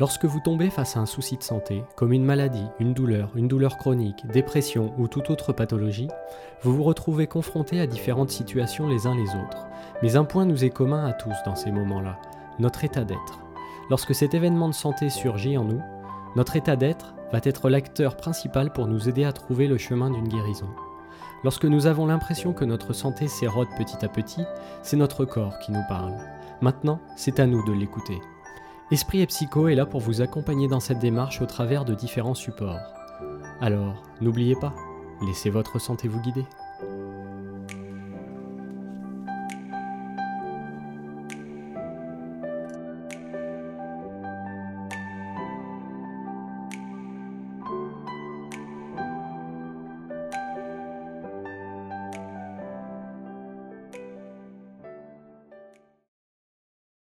Lorsque vous tombez face à un souci de santé, comme une maladie, une douleur, une douleur chronique, dépression ou toute autre pathologie, vous vous retrouvez confronté à différentes situations les uns les autres. Mais un point nous est commun à tous dans ces moments-là, notre état d'être. Lorsque cet événement de santé surgit en nous, notre état d'être va être l'acteur principal pour nous aider à trouver le chemin d'une guérison. Lorsque nous avons l'impression que notre santé s'érode petit à petit, c'est notre corps qui nous parle. Maintenant, c'est à nous de l'écouter. Esprit et Psycho est là pour vous accompagner dans cette démarche au travers de différents supports. Alors, n'oubliez pas, laissez votre santé vous guider.